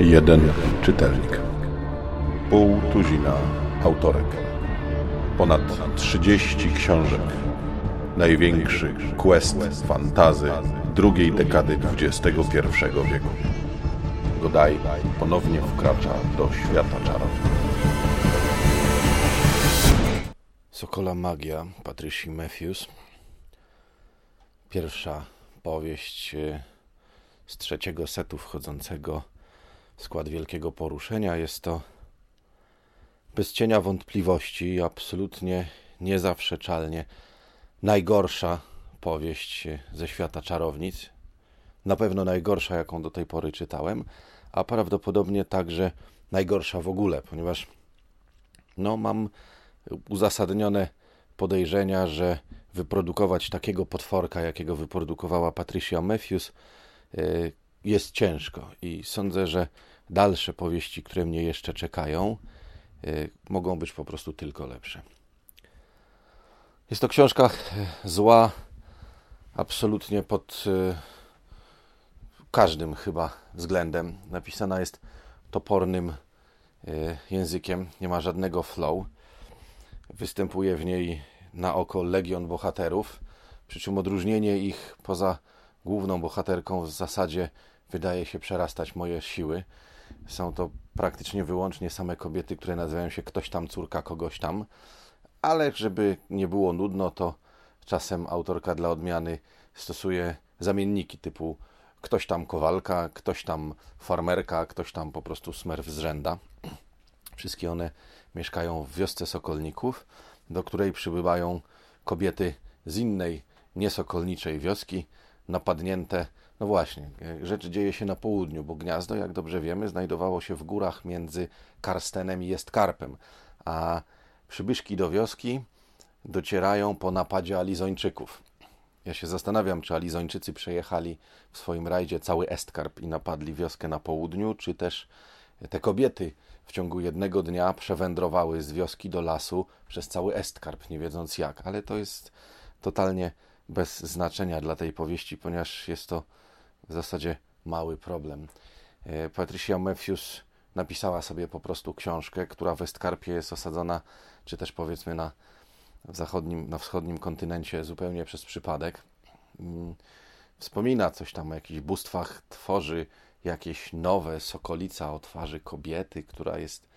Jeden czytelnik. Pół tuzina autorek. Ponad 30 książek. Największy quest fantazy drugiej dekady XXI wieku. Godaj ponownie wkracza do świata czarów. Sokola Magia Patricia Matthews. Pierwsza powieść e, z trzeciego setu wchodzącego w skład Wielkiego Poruszenia. Jest to bez cienia wątpliwości, absolutnie niezaprzeczalnie najgorsza powieść e, ze świata czarownic. Na pewno najgorsza, jaką do tej pory czytałem, a prawdopodobnie także najgorsza w ogóle, ponieważ no, mam uzasadnione podejrzenia, że wyprodukować takiego potworka, jakiego wyprodukowała Patricia Matthews, e, jest ciężko. I sądzę, że dalsze powieści, które mnie jeszcze czekają, e, mogą być po prostu tylko lepsze. Jest to książka e, zła, absolutnie pod każdym chyba względem. Napisana jest topornym językiem, nie ma żadnego flow. Występuje w niej na oko legion bohaterów, przy czym odróżnienie ich poza główną bohaterką w zasadzie wydaje się przerastać moje siły. Są to praktycznie wyłącznie same kobiety, które nazywają się ktoś tam, córka kogoś tam, ale żeby nie było nudno, to czasem autorka dla odmiany stosuje zamienniki typu ktoś tam kowalka, ktoś tam farmerka, ktoś tam po prostu smerf z rzęda. Wszystkie one mieszkają w wiosce Sokolników, do której przybywają kobiety z innej, niesokolniczej wioski, napadnięte. No właśnie, rzecz dzieje się na południu, bo gniazdo, jak dobrze wiemy, znajdowało się w górach między Karstenem i Jestkarpem, a przybyszki do wioski docierają po napadzie Alizończyków. Ja się zastanawiam, czy Alizończycy przejechali w swoim rajdzie cały Estkarp i napadli wioskę na południu, czy też te kobiety w ciągu jednego dnia przewędrowały z wioski do lasu przez cały Estkarp, nie wiedząc jak, ale to jest totalnie bez znaczenia dla tej powieści, ponieważ jest to w zasadzie mały problem. E, Patricia Matthews napisała sobie po prostu książkę, która w Estkarpie jest osadzona, czy też powiedzmy na zachodnim, na wschodnim kontynencie zupełnie przez przypadek. Mm, wspomina coś tam o jakichś bóstwach, tworzy jakieś nowe sokolica o twarzy kobiety, która jest.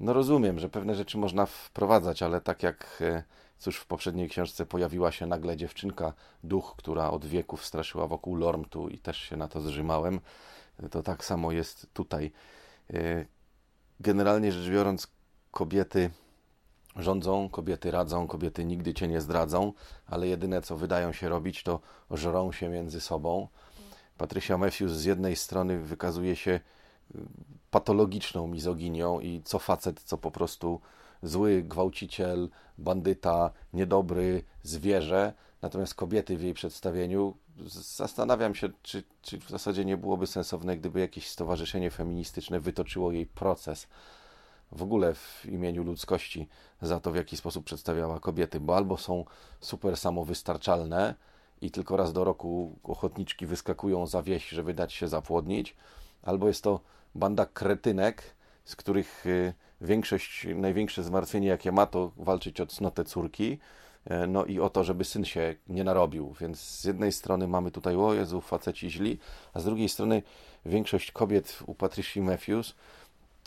No rozumiem, że pewne rzeczy można wprowadzać, ale tak jak e, cóż w poprzedniej książce pojawiła się nagle dziewczynka, duch, która od wieków straszyła wokół Lormtu i też się na to zrzymałem, to tak samo jest tutaj. E, generalnie rzecz biorąc, kobiety rządzą, kobiety radzą, kobiety nigdy cię nie zdradzą, ale jedyne co wydają się robić, to żrą się między sobą Patrycja Matthews z jednej strony wykazuje się y, patologiczną mizoginią i co facet, co po prostu zły gwałciciel, bandyta, niedobry, zwierzę, natomiast kobiety w jej przedstawieniu zastanawiam się, czy, czy w zasadzie nie byłoby sensowne, gdyby jakieś stowarzyszenie feministyczne wytoczyło jej proces w ogóle w imieniu ludzkości za to, w jaki sposób przedstawiała kobiety, bo albo są super samowystarczalne, i tylko raz do roku ochotniczki wyskakują za wieś, żeby dać się zapłodnić, albo jest to banda kretynek, z których y, większość, największe zmartwienie jakie ma, to walczyć o cnotę córki, e, no i o to, żeby syn się nie narobił. Więc z jednej strony mamy tutaj, o Jezu, faceci źli, a z drugiej strony większość kobiet u Patricia Matthews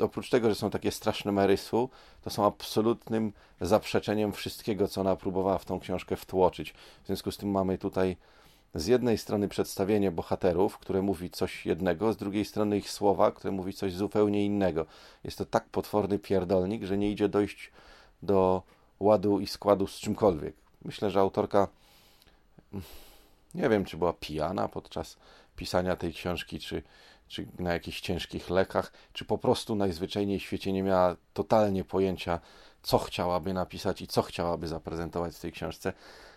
oprócz tego, że są takie straszne merysu, to są absolutnym zaprzeczeniem wszystkiego, co ona próbowała w tą książkę wtłoczyć. W związku z tym mamy tutaj z jednej strony przedstawienie bohaterów, które mówi coś jednego, z drugiej strony ich słowa, które mówi coś zupełnie innego. Jest to tak potworny pierdolnik, że nie idzie dojść do ładu i składu z czymkolwiek. Myślę, że autorka nie wiem, czy była pijana podczas pisania tej książki, czy, czy na jakichś ciężkich lekach, czy po prostu najzwyczajniej w świecie nie miała totalnie pojęcia, co chciałaby napisać i co chciałaby zaprezentować w tej książce.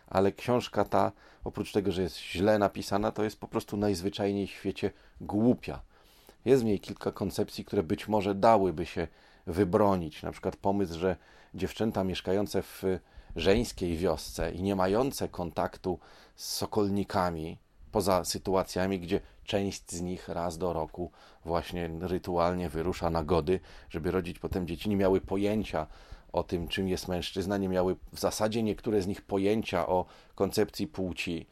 Ale książka ta, oprócz tego, że jest źle napisana, to jest po prostu najzwyczajniej w świecie głupia. Jest w niej kilka koncepcji, które być może dałyby się wybronić. Na przykład pomysł, że dziewczęta mieszkające w żeńskiej wiosce i nie mające kontaktu z sokolnikami, poza sytuacjami, gdzie część z nich raz do roku właśnie rytualnie wyrusza na gody, żeby rodzić potem dzieci, nie miały pojęcia o tym, czym jest mężczyzna, nie miały w zasadzie niektóre z nich pojęcia o koncepcji płci.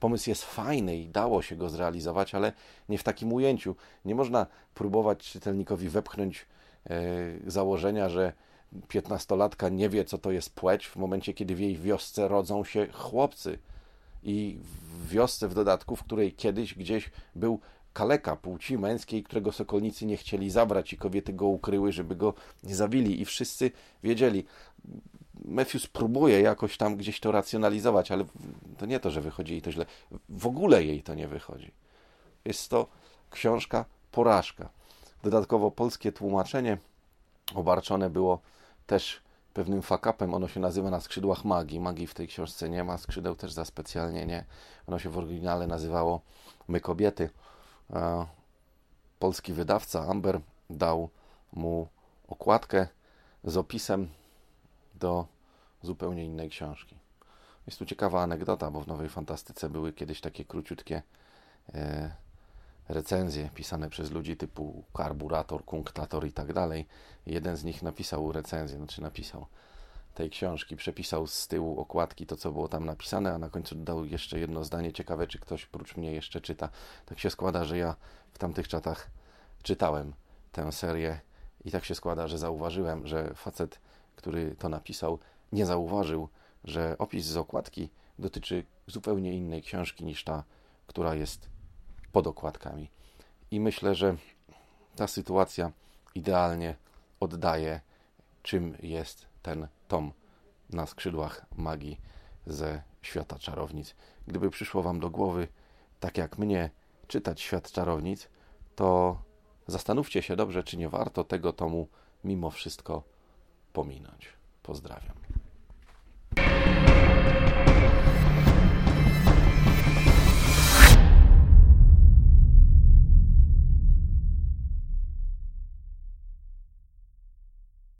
Pomysł jest fajny i dało się go zrealizować, ale nie w takim ujęciu. Nie można próbować czytelnikowi wepchnąć e, założenia, że piętnastolatka nie wie, co to jest płeć, w momencie, kiedy w jej wiosce rodzą się chłopcy. I w wiosce w dodatku, w której kiedyś gdzieś był kaleka płci męskiej, którego sokolnicy nie chcieli zabrać i kobiety go ukryły, żeby go nie zabili. I wszyscy wiedzieli. Matthews próbuje jakoś tam gdzieś to racjonalizować, ale to nie to, że wychodzi jej to źle. W ogóle jej to nie wychodzi. Jest to książka porażka. Dodatkowo polskie tłumaczenie obarczone było też pewnym fakapem. Ono się nazywa na skrzydłach magii. Magii w tej książce nie ma, skrzydeł też za specjalnie nie. Ono się w oryginale nazywało My kobiety. Polski wydawca Amber dał mu okładkę z opisem do zupełnie innej książki. Jest tu ciekawa anegdota, bo w Nowej Fantastyce były kiedyś takie króciutkie e, recenzje pisane przez ludzi typu karburator, kunktator i tak dalej. Jeden z nich napisał recenzję, znaczy napisał tej książki, przepisał z tyłu okładki to, co było tam napisane, a na końcu dodał jeszcze jedno zdanie. Ciekawe, czy ktoś prócz mnie jeszcze czyta. Tak się składa, że ja w tamtych czatach czytałem tę serię i tak się składa, że zauważyłem, że facet, który to napisał, nie zauważył, że opis z okładki dotyczy zupełnie innej książki niż ta, która jest pod okładkami. I myślę, że ta sytuacja idealnie oddaje, czym jest ten tom na skrzydłach magii ze świata czarownic. Gdyby przyszło Wam do głowy, tak jak mnie, czytać świat czarownic, to zastanówcie się dobrze, czy nie warto tego tomu mimo wszystko pominąć. Pozdrawiam.